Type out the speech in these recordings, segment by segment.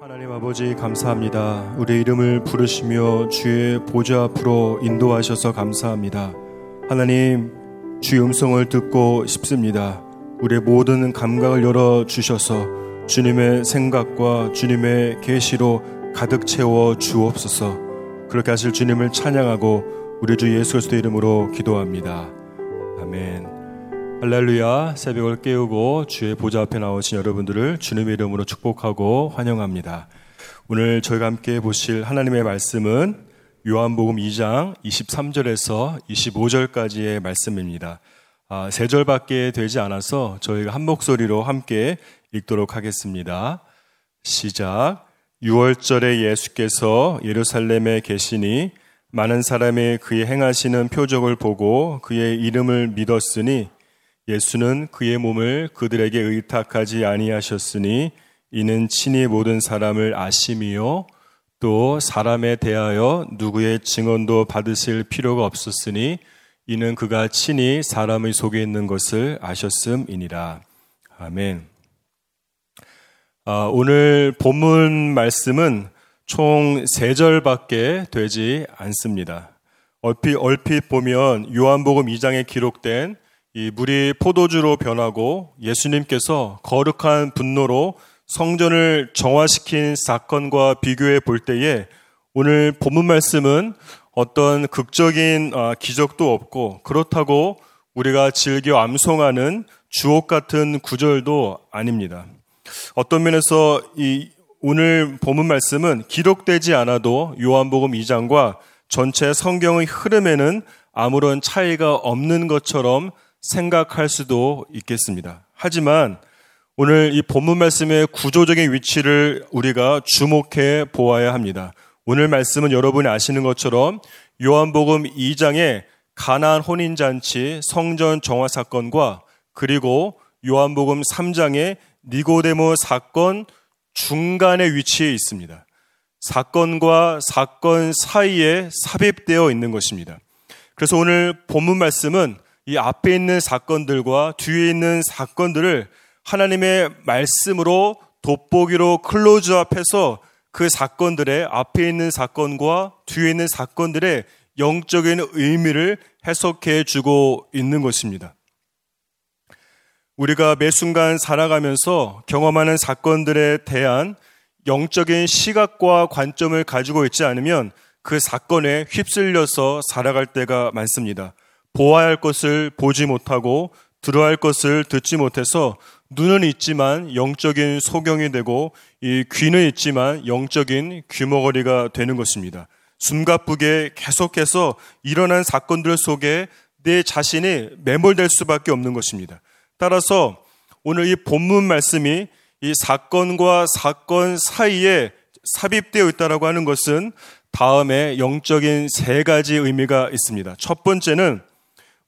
하나님 아버지 감사합니다. 우리 이름을 부르시며 주의 보좌 앞으로 인도하셔서 감사합니다. 하나님 주의 음성을 듣고 싶습니다. 우리의 모든 감각을 열어 주셔서 주님의 생각과 주님의 계시로 가득 채워 주옵소서. 그렇게 하실 주님을 찬양하고 우리 주 예수 그리스도 이름으로 기도합니다. 아멘. 할렐루야 새벽을 깨우고 주의 보좌 앞에 나오신 여러분들을 주님의 이름으로 축복하고 환영합니다. 오늘 저희가 함께 보실 하나님의 말씀은 요한복음 2장 23절에서 25절까지의 말씀입니다. 아, 세 절밖에 되지 않아서 저희가 한 목소리로 함께 읽도록 하겠습니다. 시작. 6월절에 예수께서 예루살렘에 계시니 많은 사람이 그의 행하시는 표적을 보고 그의 이름을 믿었으니 예수는 그의 몸을 그들에게 의탁하지 아니하셨으니 이는 친히 모든 사람을 아심이요 또 사람에 대하여 누구의 증언도 받으실 필요가 없었으니 이는 그가 친히 사람의 속에 있는 것을 아셨음이니라. 아멘. 아, 오늘 본문 말씀은 총 세 절밖에 되지 않습니다. 얼핏, 얼핏 보면 요한복음 2장에 기록된 이 물이 포도주로 변하고 예수님께서 거룩한 분노로 성전을 정화시킨 사건과 비교해 볼 때에 오늘 본문 말씀은 어떤 극적인 아, 기적도 없고 그렇다고 우리가 즐겨 암송하는 주옥 같은 구절도 아닙니다. 어떤 면에서 이 오늘 본문 말씀은 기록되지 않아도 요한복음 2장과 전체 성경의 흐름에는 아무런 차이가 없는 것처럼 생각할 수도 있겠습니다. 하지만 오늘 이 본문 말씀의 구조적인 위치를 우리가 주목해 보아야 합니다. 오늘 말씀은 여러분이 아시는 것처럼 요한복음 2장의 가나안 혼인 잔치 성전 정화 사건과 그리고 요한복음 3장의 니고데모 사건 중간에 위치해 있습니다. 사건과 사건 사이에 삽입되어 있는 것입니다. 그래서 오늘 본문 말씀은 이 앞에 있는 사건들과 뒤에 있는 사건들을 하나님의 말씀으로 돋보기로 클로즈업해서 그 사건들의 앞에 있는 사건과 뒤에 있는 사건들의 영적인 의미를 해석해 주고 있는 것입니다. 우리가 매 순간 살아가면서 경험하는 사건들에 대한 영적인 시각과 관점을 가지고 있지 않으면 그 사건에 휩쓸려서 살아갈 때가 많습니다. 보아야 할 것을 보지 못하고 들어야 할 것을 듣지 못해서 눈은 있지만 영적인 소경이 되고 이 귀는 있지만 영적인 귀머거리가 되는 것입니다. 숨가쁘게 계속해서 일어난 사건들 속에 내 자신이 매몰될 수밖에 없는 것입니다. 따라서 오늘 이 본문 말씀이 이 사건과 사건 사이에 삽입되어 있다라고 하는 것은 다음에 영적인 세 가지 의미가 있습니다. 첫 번째는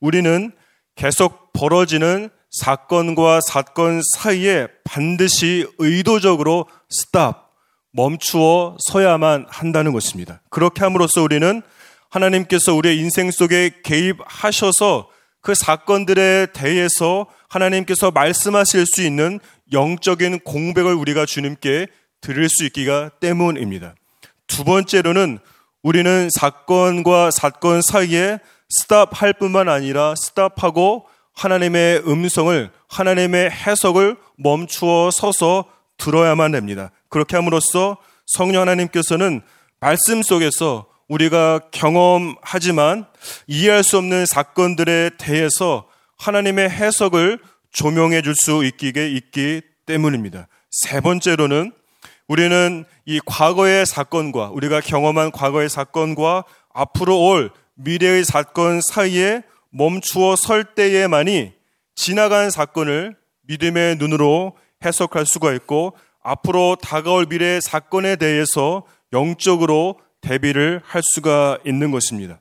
우리는 계속 벌어지는 사건과 사건 사이에 반드시 의도적으로 스탑, 멈추어 서야만 한다는 것입니다. 그렇게 함으로써 우리는 하나님께서 우리의 인생 속에 개입하셔서 그 사건들에 대해서 하나님께서 말씀하실 수 있는 영적인 공백을 우리가 주님께 드릴 수 있기가 때문입니다. 두 번째로는 우리는 사건과 사건 사이에 스탑할 뿐만 아니라 스탑하고 하나님의 음성을 하나님의 해석을 멈추어 서서 들어야만 됩니다. 그렇게 함으로써 성령 하나님께서는 말씀 속에서 우리가 경험하지만 이해할 수 없는 사건들에 대해서 하나님의 해석을 조명해 줄 수 있기에 있기 때문입니다. 세 번째로는 우리는 이 과거의 사건과 우리가 경험한 과거의 사건과 앞으로 올 미래의 사건 사이에 멈추어 설 때에만이 지나간 사건을 믿음의 눈으로 해석할 수가 있고 앞으로 다가올 미래의 사건에 대해서 영적으로 대비를 할 수가 있는 것입니다.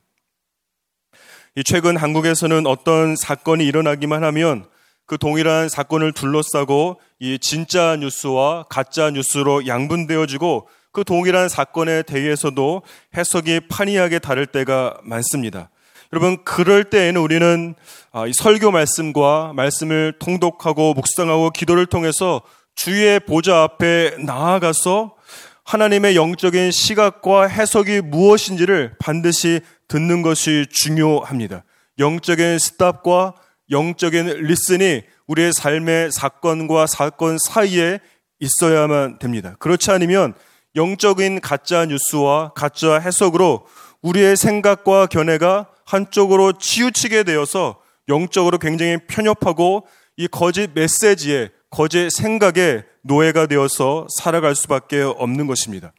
최근 한국에서는 어떤 사건이 일어나기만 하면 그 동일한 사건을 둘러싸고 이 진짜 뉴스와 가짜 뉴스로 양분되어지고 그 동일한 사건에 대해서도 해석이 판이하게 다를 때가 많습니다. 여러분, 그럴 때에는 우리는 아, 설교 말씀과 말씀을 통독하고 묵상하고 기도를 통해서 주의 보좌 앞에 나아가서 하나님의 영적인 시각과 해석이 무엇인지를 반드시 듣는 것이 중요합니다. 영적인 스탑과 영적인 리슨이 우리의 삶의 사건과 사건 사이에 있어야만 됩니다. 그렇지 않으면 영적인 가짜 뉴스와 가짜 해석으로 우리의 생각과 견해가 한쪽으로 치우치게 되어서 영적으로 굉장히 편협하고 이 거짓 메시지에 거짓 생각에 노예가 되어서 살아갈 수밖에 없는 것입니다.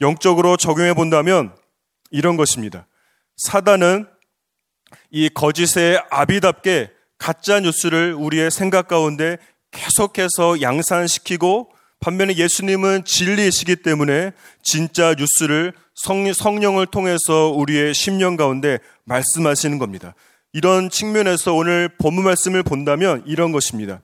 영적으로 적용해 본다면 이런 것입니다. 사단은 이 거짓의 아비답게 가짜 뉴스를 우리의 생각 가운데 계속해서 양산시키고 반면에 예수님은 진리이시기 때문에 진짜 뉴스를 성, 령을 통해서 우리의 심령 가운데 말씀하시는 겁니다. 이런 측면에서 오늘 본문 말씀을 본다면 이런 것입니다.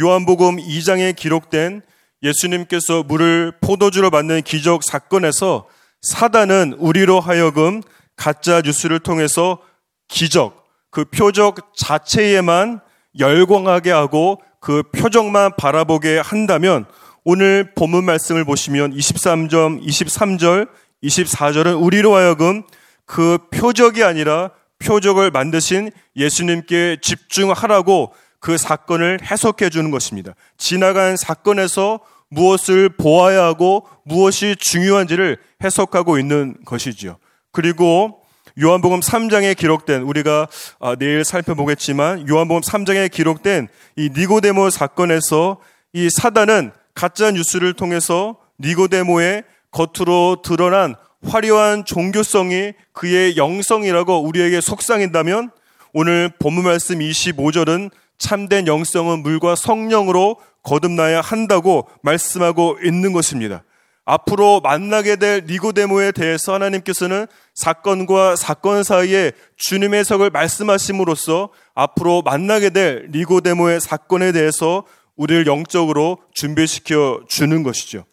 요한복음 2장에 기록된 예수님께서 물을 포도주로 만든 기적 사건에서 사단은 우리로 하여금 가짜 뉴스를 통해서 기적, 그 표적 자체에만 열광하게 하고 그 표적만 바라보게 한다면 오늘 본문 말씀을 보시면 23점, 23절, 24절은 우리로 하여금 그 표적이 아니라 표적을 만드신 예수님께 집중하라고 그 사건을 해석해 주는 것입니다. 지나간 사건에서 무엇을 보아야 하고 무엇이 중요한지를 해석하고 있는 것이지요. 그리고 요한복음 3장에 기록된 우리가 아, 내일 살펴보겠지만 요한복음 3장에 기록된 이 니고데모 사건에서 이 사단은 가짜 뉴스를 통해서 니고데모의 겉으로 드러난 화려한 종교성이 그의 영성이라고 우리에게 속상인다면 오늘 본문 말씀 25절은 참된 영성은 물과 성령으로 거듭나야 한다고 말씀하고 있는 것입니다. 앞으로 만나게 될 니고데모에 대해서 하나님께서는 사건과 사건 사이에 주님의 해석을 말씀하심으로써 앞으로 만나게 될 니고데모의 사건에 대해서 우리를 영적으로 준비시켜 주는 것이죠.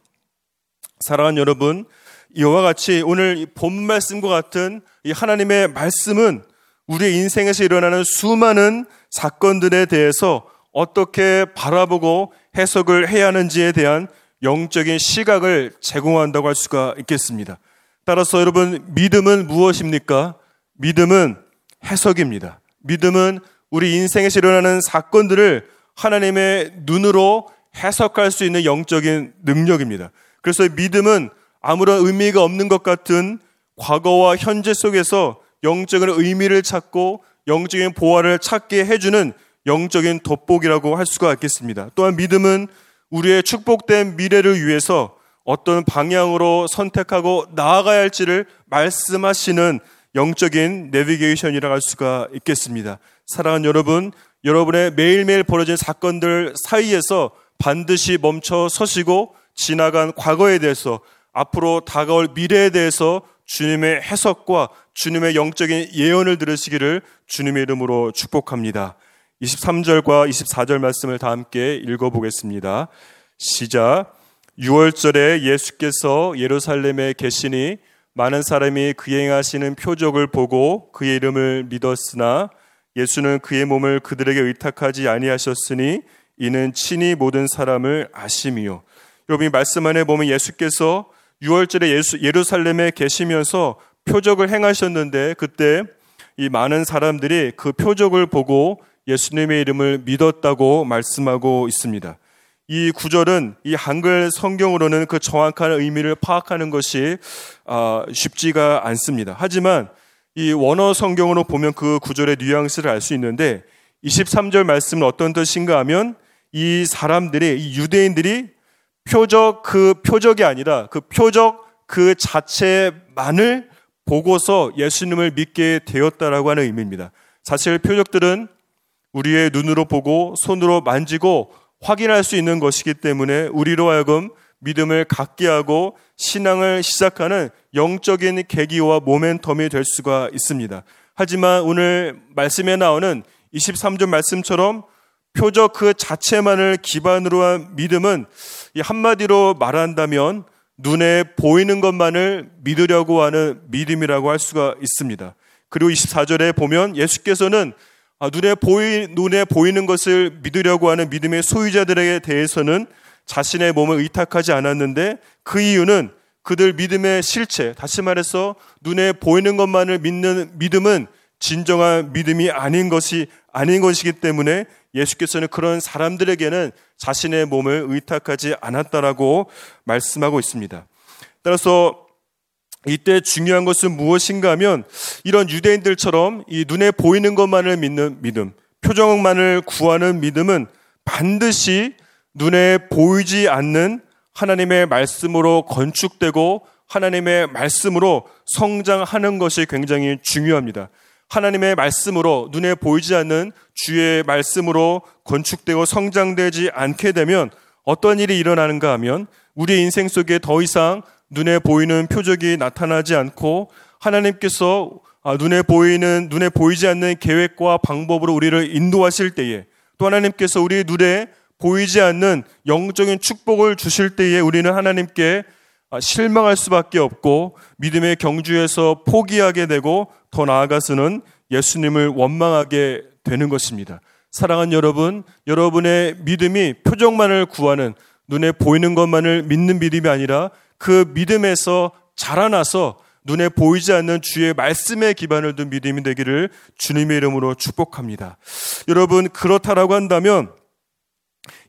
사랑하는 여러분, 이와 같이 오늘 본 말씀과 같은 이 하나님의 말씀은 우리의 인생에서 일어나는 수많은 사건들에 대해서 어떻게 바라보고 해석을 해야 하는지에 대한 영적인 시각을 제공한다고 할 수가 있겠습니다. 따라서 여러분, 믿음은 무엇입니까? 믿음은 해석입니다. 믿음은 우리 인생에서 일어나는 사건들을 하나님의 눈으로 해석할 수 있는 영적인 능력입니다. 그래서 믿음은 아무런 의미가 없는 것 같은 과거와 현재 속에서 영적인 의미를 찾고 영적인 보화를 찾게 해주는 영적인 돋보기라고 할 수가 있겠습니다. 또한 믿음은 우리의 축복된 미래를 위해서 어떤 방향으로 선택하고 나아가야 할지를 말씀하시는 영적인 내비게이션이라고 할 수가 있겠습니다. 사랑하는 여러분, 여러분의 매일매일 벌어진 사건들 사이에서 반드시 멈춰 서시고 지나간 과거에 대해서 앞으로 다가올 미래에 대해서 주님의 해석과 주님의 영적인 예언을 들으시기를 주님의 이름으로 축복합니다. 23절과 24절 말씀을 다 함께 읽어보겠습니다. 시작. 6월절에 예수께서 예루살렘에 계시니 많은 사람이 그의 행하시는 표적을 보고 그의 이름을 믿었으나 예수는 그의 몸을 그들에게 의탁하지 아니하셨으니 이는 친히 모든 사람을 아심이요. 여러분 이 말씀 안에 보면 예수께서 6월절에 예수, 예루살렘에 계시면서 표적을 행하셨는데 그때 이 많은 사람들이 그 표적을 보고 예수님의 이름을 믿었다고 말씀하고 있습니다. 이 구절은 이 한글 성경으로는 그 정확한 의미를 파악하는 것이 아, 쉽지가 않습니다. 하지만 이 원어 성경으로 보면 그 구절의 뉘앙스를 알 수 있는데 23절 말씀은 어떤 뜻인가 하면 이 사람들이 이 유대인들이 표적 그 표적이 아니라 그 표적 그 자체만을 보고서 예수님을 믿게 되었다라고 하는 의미입니다. 사실 표적들은 우리의 눈으로 보고 손으로 만지고 확인할 수 있는 것이기 때문에 우리로 하여금 믿음을 갖게 하고 신앙을 시작하는 영적인 계기와 모멘텀이 될 수가 있습니다. 하지만 오늘 말씀에 나오는 23절 말씀처럼 표적 그 자체만을 기반으로 한 믿음은 한마디로 말한다면 눈에 보이는 것만을 믿으려고 하는 믿음이라고 할 수가 있습니다. 그리고 24절에 보면 예수께서는 아, 눈에 보이, 눈에 보이는 것을 믿으려고 하는 믿음의 소유자들에 대해서는 자신의 몸을 의탁하지 않았는데 그 이유는 그들 믿음의 실체, 다시 말해서 눈에 보이는 것만을 믿는 믿음은 진정한 믿음이 아닌 것이 아닌 것이기 때문에 예수께서는 그런 사람들에게는 자신의 몸을 의탁하지 않았다라고 말씀하고 있습니다. 따라서 이때 중요한 것은 무엇인가 하면 이런 유대인들처럼 이 눈에 보이는 것만을 믿는 믿음, 표정만을 구하는 믿음은 반드시 눈에 보이지 않는 하나님의 말씀으로 건축되고 하나님의 말씀으로 성장하는 것이 굉장히 중요합니다. 하나님의 말씀으로 눈에 보이지 않는 주의 말씀으로 건축되고 성장되지 않게 되면 어떤 일이 일어나는가 하면 우리 인생 속에 더 이상 눈에 보이는 표적이 나타나지 않고 하나님께서 아, 눈에 보이는 눈에 보이지 않는 계획과 방법으로 우리를 인도하실 때에 또 하나님께서 우리 눈에 보이지 않는 영적인 축복을 주실 때에 우리는 하나님께 아, 실망할 수밖에 없고 믿음의 경주에서 포기하게 되고 더 나아가서는 예수님을 원망하게 되는 것입니다. 사랑하는 여러분, 여러분의 믿음이 표정만을 구하는 눈에 보이는 것만을 믿는 믿음이 아니라 그 믿음에서 자라나서 눈에 보이지 않는 주의 말씀에 기반을 둔 믿음이 되기를 주님의 이름으로 축복합니다. 여러분, 그렇다라고 한다면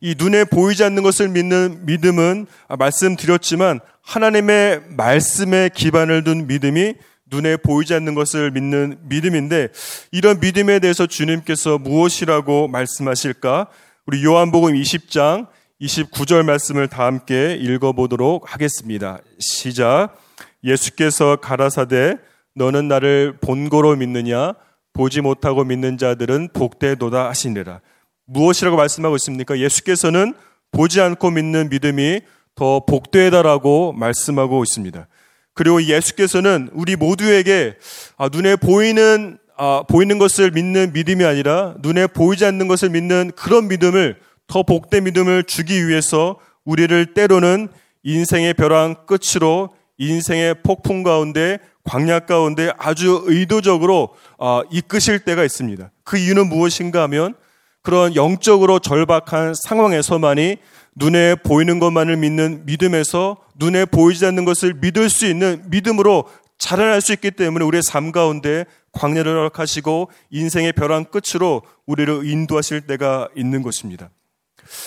이 눈에 보이지 않는 것을 믿는 믿음은 말씀드렸지만 하나님의 말씀에 기반을 둔 믿음이 눈에 보이지 않는 것을 믿는 믿음인데 이런 믿음에 대해서 주님께서 무엇이라고 말씀하실까? 우리 요한복음 20장 29절 말씀을 다 함께 읽어보도록 하겠습니다. 시작. 예수께서 가라사대 너는 나를 본고로 믿느냐 보지 못하고 믿는 자들은 복되도다 하시니라. 무엇이라고 말씀하고 있습니까? 예수께서는 보지 않고 믿는 믿음이 더 복되다라고 말씀하고 있습니다. 그리고 예수께서는 우리 모두에게 아, 눈에 보이는 아, 보이는 것을 믿는 믿음이 아니라 눈에 보이지 않는 것을 믿는 그런 믿음을 더 복된 믿음을 주기 위해서 우리를 때로는 인생의 벼랑 끝으로 인생의 폭풍 가운데 광야 가운데 아주 의도적으로 어, 이끄실 때가 있습니다. 그 이유는 무엇인가 하면 그런 영적으로 절박한 상황에서만이 눈에 보이는 것만을 믿는 믿음에서 눈에 보이지 않는 것을 믿을 수 있는 믿음으로 자라날 수 있기 때문에 우리의 삶 가운데 광야를 허락하시고 인생의 벼랑 끝으로 우리를 인도하실 때가 있는 것입니다.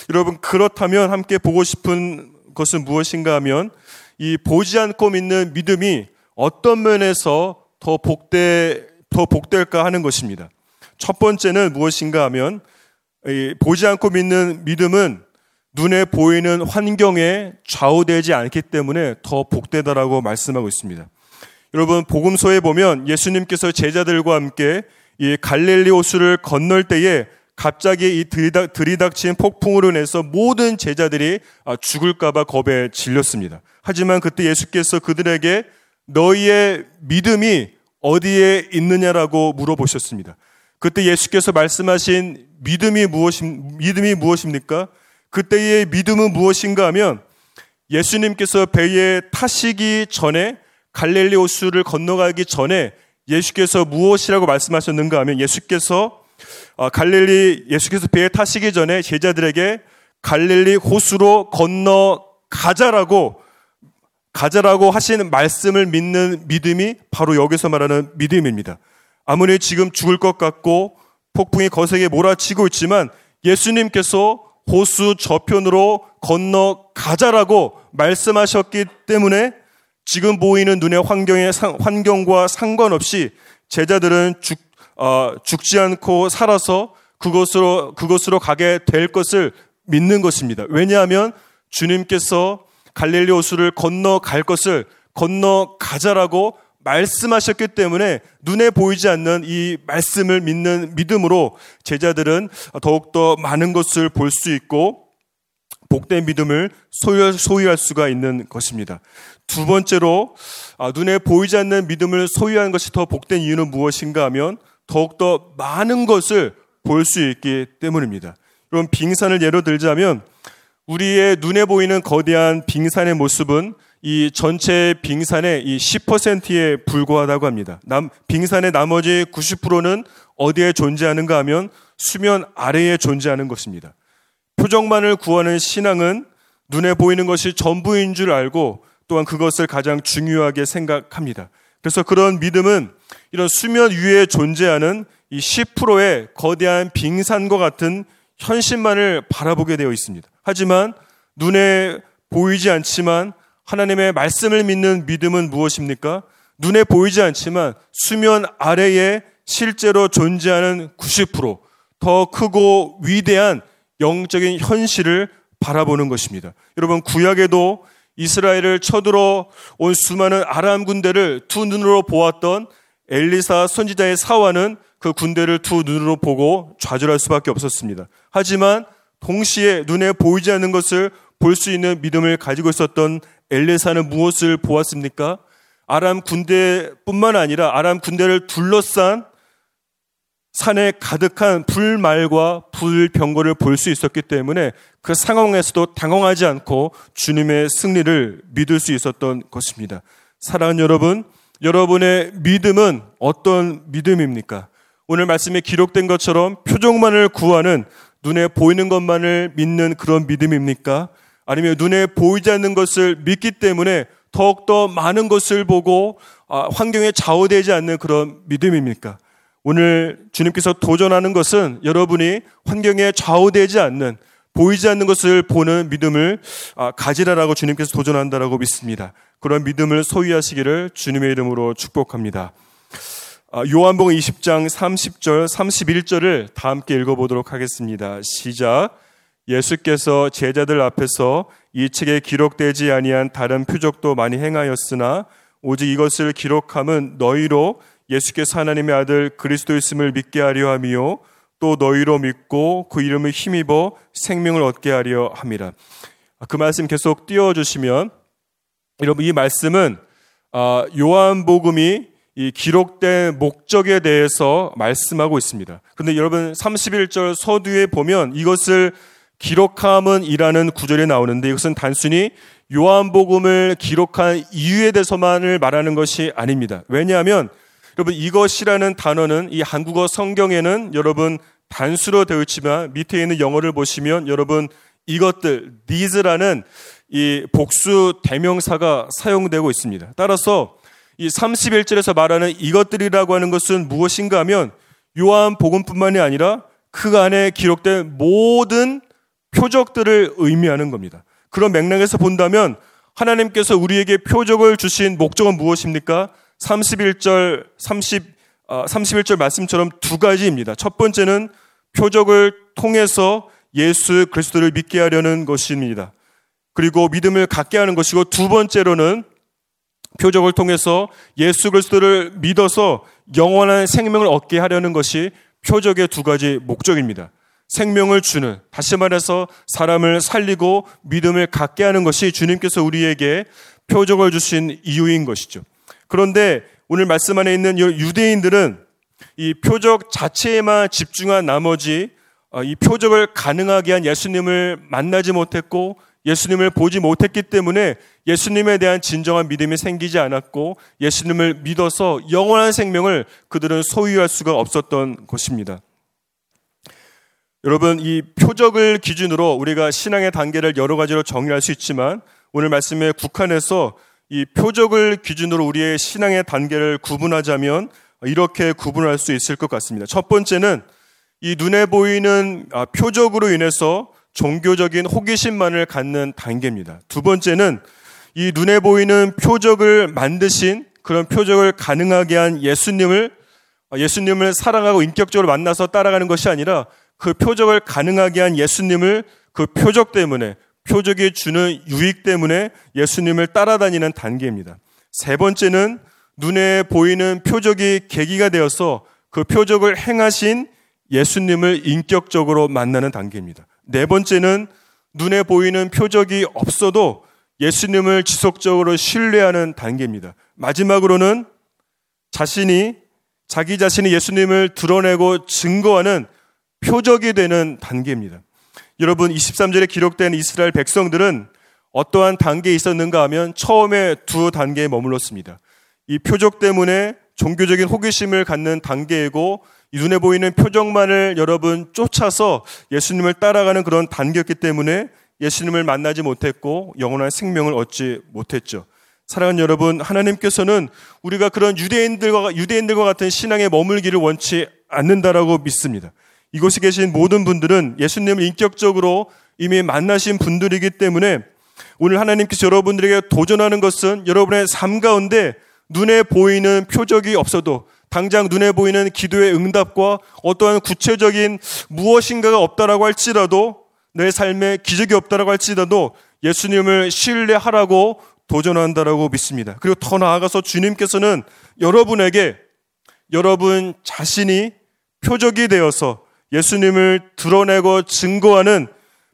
여러분 그렇다면 함께 보고 싶은 것은 무엇인가 하면 이 보지 않고 믿는 믿음이 어떤 면에서 더 복돼 더 복될까 하는 것입니다. 첫 번째는 무엇인가 하면 보지 않고 믿는 믿음은 눈에 보이는 환경에 좌우되지 않기 때문에 더 복되다라고 말씀하고 있습니다. 여러분 복음서에 보면 예수님께서 제자들과 함께 이 갈릴리 호수를 건널 때에 갑자기 이 들이닥, 들이닥친 폭풍으로 인해서 모든 제자들이 아, 죽을까봐 겁에 질렸습니다. 하지만 그때 예수께서 그들에게 너희의 믿음이 어디에 있느냐라고 물어보셨습니다. 그때 예수께서 말씀하신 믿음이 무엇입, 믿음이 무엇입니까? 그때의 믿음은 무엇인가 하면 예수님께서 배에 타시기 전에 갈릴리 호수를 건너가기 전에 예수께서 무엇이라고 말씀하셨는가 하면 예수께서 어, 갈릴리 예수께서 배에 타시기 전에 제자들에게 갈릴리 호수로 건너 가자라고 가자라고 하시는 말씀을 믿는 믿음이 바로 여기서 말하는 믿음입니다. 아무리 지금 죽을 것 같고 폭풍이 거세게 몰아치고 있지만 예수님께서 호수 저편으로 건너 가자라고 말씀하셨기 때문에 지금 보이는 눈의 환경의 환경과 상관없이 제자들은 죽, 어, 죽지 않고 살아서 그곳으로 그곳으로 가게 될 것을 믿는 것입니다. 왜냐하면 주님께서 갈릴리 호수를 건너갈 것을 건너가자라고 말씀하셨기 때문에 눈에 보이지 않는 이 말씀을 믿는 믿음으로 제자들은 더욱더 많은 것을 볼 수 있고 복된 믿음을 소유할 수가 있는 것입니다. 두 번째로 아, 눈에 보이지 않는 믿음을 소유한 것이 더 복된 이유는 무엇인가 하면 더욱더 많은 것을 볼 수 있기 때문입니다. 그럼 빙산을 예로 들자면 우리의 눈에 보이는 거대한 빙산의 모습은 이 전체 빙산의 이 10%에 불과하다고 합니다. 남, 빙산의 나머지 90%는 어디에 존재하는가 하면 수면 아래에 존재하는 것입니다. 표정만을 구하는 신앙은 눈에 보이는 것이 전부인 줄 알고 또한 그것을 가장 중요하게 생각합니다. 그래서 그런 믿음은 이런 수면 위에 존재하는 이 10%의 거대한 빙산과 같은 현실만을 바라보게 되어 있습니다. 하지만 눈에 보이지 않지만 하나님의 말씀을 믿는 믿음은 무엇입니까? 눈에 보이지 않지만 수면 아래에 실제로 존재하는 90%더 크고 위대한 영적인 현실을 바라보는 것입니다. 여러분 구약에도 이스라엘을 쳐들어 온 수많은 아람 군대를 두 눈으로 보았던 엘리사 선지자의 사화는 그 군대를 두 눈으로 보고 좌절할 수밖에 없었습니다. 하지만 동시에 눈에 보이지 않는 것을 볼 수 있는 믿음을 가지고 있었던 엘리사는 무엇을 보았습니까? 아람 군대뿐만 아니라 아람 군대를 둘러싼 산에 가득한 불말과 불병거를 볼 수 있었기 때문에 그 상황에서도 당황하지 않고 주님의 승리를 믿을 수 있었던 것입니다. 사랑하는 여러분, 여러분의 믿음은 어떤 믿음입니까? 오늘 말씀에 기록된 것처럼 표정만을 구하는 눈에 보이는 것만을 믿는 그런 믿음입니까? 아니면 눈에 보이지 않는 것을 믿기 때문에 더욱더 많은 것을 보고 아, 환경에 좌우되지 않는 그런 믿음입니까? 오늘 주님께서 도전하는 것은 여러분이 환경에 좌우되지 않는 보이지 않는 것을 보는 믿음을 아, 가지라라고 주님께서 도전한다라고 믿습니다. 그런 믿음을 소유하시기를 주님의 이름으로 축복합니다. 아, 요한복음 20장 30절, 31절을 다 함께 읽어보도록 하겠습니다. 시작. 예수께서 제자들 앞에서 이 책에 기록되지 아니한 다른 표적도 많이 행하였으나 오직 이것을 기록함은 너희로 예수께서 하나님의 아들 그리스도였음을 믿게 하려 함이요 또 너희로 믿고 그 이름을 힘입어 생명을 얻게 하려 함이라. 그 말씀 계속 띄워 주시면 여러분 이 말씀은 아, 요한복음이 이 기록된 목적에 대해서 말씀하고 있습니다. 근데 여러분 31절 서두에 보면 이것을 기록함은이라는 구절이 나오는데 이것은 단순히 요한복음을 기록한 이유에 대해서만을 말하는 것이 아닙니다. 왜냐하면 여러분 이것이라는 단어는 이 한국어 성경에는 여러분 단수로 되어 있지만 밑에 있는 영어를 보시면 여러분 이것들 these라는 이 복수 대명사가 사용되고 있습니다. 따라서 이 31절에서 말하는 이것들이라고 하는 것은 무엇인가 하면 요한 복음뿐만이 아니라 그 안에 기록된 모든 표적들을 의미하는 겁니다. 그런 맥락에서 본다면 하나님께서 우리에게 표적을 주신 목적은 무엇입니까? 31절, 30, 어, 31절 말씀처럼 두 가지입니다. 첫 번째는 표적을 통해서 예수 그리스도를 믿게 하려는 것입니다. 그리고 믿음을 갖게 하는 것이고 두 번째로는 표적을 통해서 예수 그리스도를 믿어서 영원한 생명을 얻게 하려는 것이 표적의 두 가지 목적입니다. 생명을 주는, 다시 말해서 사람을 살리고 믿음을 갖게 하는 것이 주님께서 우리에게 표적을 주신 이유인 것이죠. 그런데 오늘 말씀 안에 있는 유대인들은 이 표적 자체에만 집중한 나머지 어, 이 표적을 가능하게 한 예수님을 만나지 못했고 예수님을 보지 못했기 때문에 예수님에 대한 진정한 믿음이 생기지 않았고 예수님을 믿어서 영원한 생명을 그들은 소유할 수가 없었던 것입니다. 여러분, 이 표적을 기준으로 우리가 신앙의 단계를 여러 가지로 정의할 수 있지만 오늘 말씀에 국한해서 이 표적을 기준으로 우리의 신앙의 단계를 구분하자면 이렇게 구분할 수 있을 것 같습니다. 첫 번째는 이 눈에 보이는 아, 표적으로 인해서 종교적인 호기심만을 갖는 단계입니다. 두 번째는 이 눈에 보이는 표적을 만드신 그런 표적을 가능하게 한 예수님을 아, 예수님을 사랑하고 인격적으로 만나서 따라가는 것이 아니라 그 표적을 가능하게 한 예수님을 그 표적 때문에 표적이 주는 유익 때문에 예수님을 따라다니는 단계입니다. 세 번째는 눈에 보이는 표적이 계기가 되어서 그 표적을 행하신 예수님을 인격적으로 만나는 단계입니다. 네 번째는 눈에 보이는 표적이 없어도 예수님을 지속적으로 신뢰하는 단계입니다. 마지막으로는 자신이 자기 자신이 예수님을 드러내고 증거하는 표적이 되는 단계입니다. 여러분 23절에 기록된 이스라엘 백성들은 어떠한 단계에 있었는가 하면 처음에 두 단계에 머물렀습니다. 이 표적 때문에 종교적인 호기심을 갖는 단계이고 눈에 보이는 표적만을 여러분 쫓아서 예수님을 따라가는 그런 단계였기 때문에 예수님을 만나지 못했고 영원한 생명을 얻지 못했죠. 사랑하는 여러분, 하나님께서는 우리가 그런 유대인들과 유대인들과 같은 신앙에 머물기를 원치 않는다라고 믿습니다. 이곳에 계신 모든 분들은 예수님을 인격적으로 이미 만나신 분들이기 때문에 오늘 하나님께서 여러분들에게 도전하는 것은 여러분의 삶 가운데 눈에 보이는 표적이 없어도 당장 눈에 보이는 기도의 응답과 어떠한 구체적인 무엇인가가 없다라고 할지라도 내 삶에 기적이 없다라고 할지라도 예수님을 신뢰하라고 도전한다라고 믿습니다. 그리고 더 나아가서 주님께서는 여러분에게 여러분 자신이 표적이 되어서 예수님을 드러내고 증거하는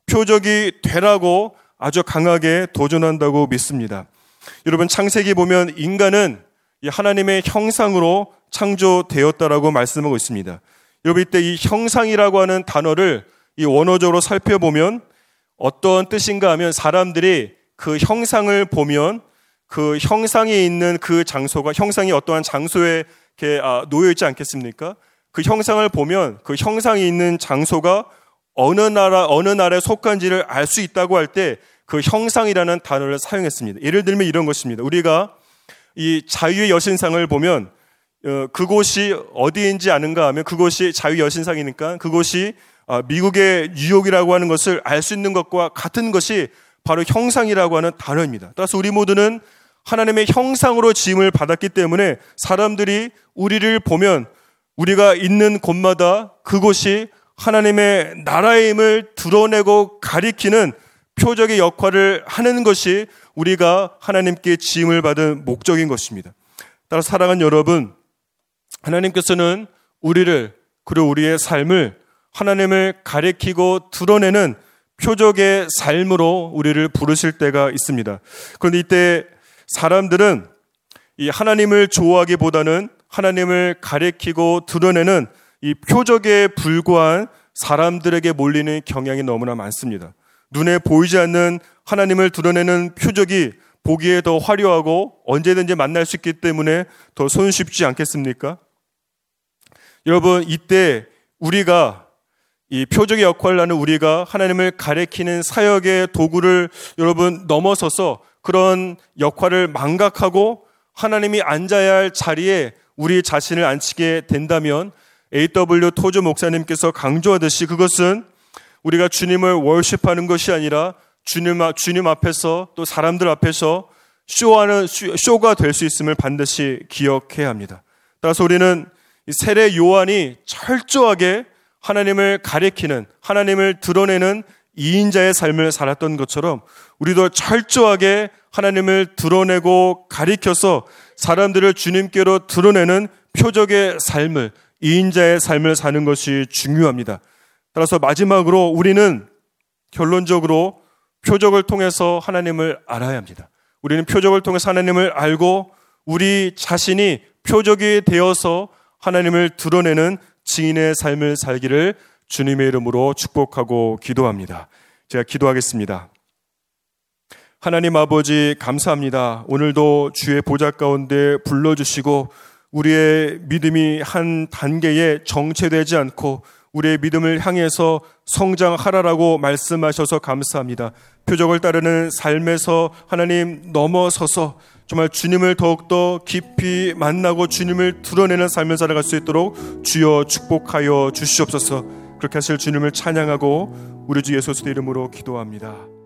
표적이 되라고 아주 강하게 도전한다고 믿습니다. 여러분 창세기 보면 인간은 하나님의 형상으로 창조되었다라고 말씀하고 있습니다. 여러분 이때 이 형상이라고 하는 단어를 이 원어적으로 살펴보면 어떤 뜻인가 하면 사람들이 그 형상을 보면 그 형상이 있는 그 장소가 형상이 어떠한 장소에 아, 놓여 있지 않겠습니까? 그 형상을 보면 그 형상이 있는 장소가 어느 나라 어느 나라에 속한지를 알 수 있다고 할 때 그 형상이라는 단어를 사용했습니다. 예를 들면 이런 것입니다. 우리가 이 자유의 여신상을 보면 어, 그곳이 어디인지 아는가 하면 그곳이 자유 여신상이니까 그곳이 아, 미국의 뉴욕이라고 하는 것을 알 수 있는 것과 같은 것이 바로 형상이라고 하는 단어입니다. 따라서 우리 모두는 하나님의 형상으로 지음을 받았기 때문에 사람들이 우리를 보면 우리가 있는 곳마다 그곳이 하나님의 나라임을 드러내고 가리키는 표적의 역할을 하는 것이 우리가 하나님께 지음을 받은 목적인 것입니다. 따라 사랑하는 여러분, 하나님께서는 우리를 그리고 우리의 삶을 하나님을 가리키고 드러내는 표적의 삶으로 우리를 부르실 때가 있습니다. 그런데 이때 사람들은 이 하나님을 좋아하기보다는 하나님을 가리키고 드러내는 이 표적에 불과한 사람들에게 몰리는 경향이 너무나 많습니다. 눈에 보이지 않는 하나님을 드러내는 표적이 보기에 더 화려하고 언제든지 만날 수 있기 때문에 더 손쉽지 않겠습니까? 여러분, 이때 우리가 이 표적의 역할을 하는 우리가 하나님을 가리키는 사역의 도구를 여러분 넘어서서 그런 역할을 망각하고 하나님이 앉아야 할 자리에 우리 자신을 앉히게 된다면 A.W. 토조 목사님께서 강조하듯이 그것은 우리가 주님을 월십하는 것이 아니라 주님, 주님 앞에서 또 사람들 앞에서 쇼하는, 쇼 가 될 수 있음을 반드시 기억해야 합니다. 따라서 우리는 세례 요한이 철저하게 하나님을 가리키는 하나님을 드러내는 이인자의 삶을 살았던 것처럼 우리도 철저하게 하나님을 드러내고 가리켜서 사람들을 주님께로 드러내는 표적의 삶을 이인자의 삶을 사는 것이 중요합니다. 따라서 마지막으로 우리는 결론적으로 표적을 통해서 하나님을 알아야 합니다. 우리는 표적을 통해서 하나님을 알고 우리 자신이 표적이 되어서 하나님을 드러내는 증인의 삶을 살기를 주님의 이름으로 축복하고 기도합니다. 제가 기도하겠습니다. 하나님 아버지 감사합니다. 오늘도 주의 보좌 가운데 불러주시고 우리의 믿음이 한 단계에 정체되지 않고 우리의 믿음을 향해서 성장하라라고 말씀하셔서 감사합니다. 표적을 따르는 삶에서 하나님 넘어서서 정말 주님을 더욱더 깊이 만나고 주님을 드러내는 삶을 살아갈 수 있도록 주여 축복하여 주시옵소서. 그렇게 하실 주님을 찬양하고 우리 주 예수의 이름으로 기도합니다.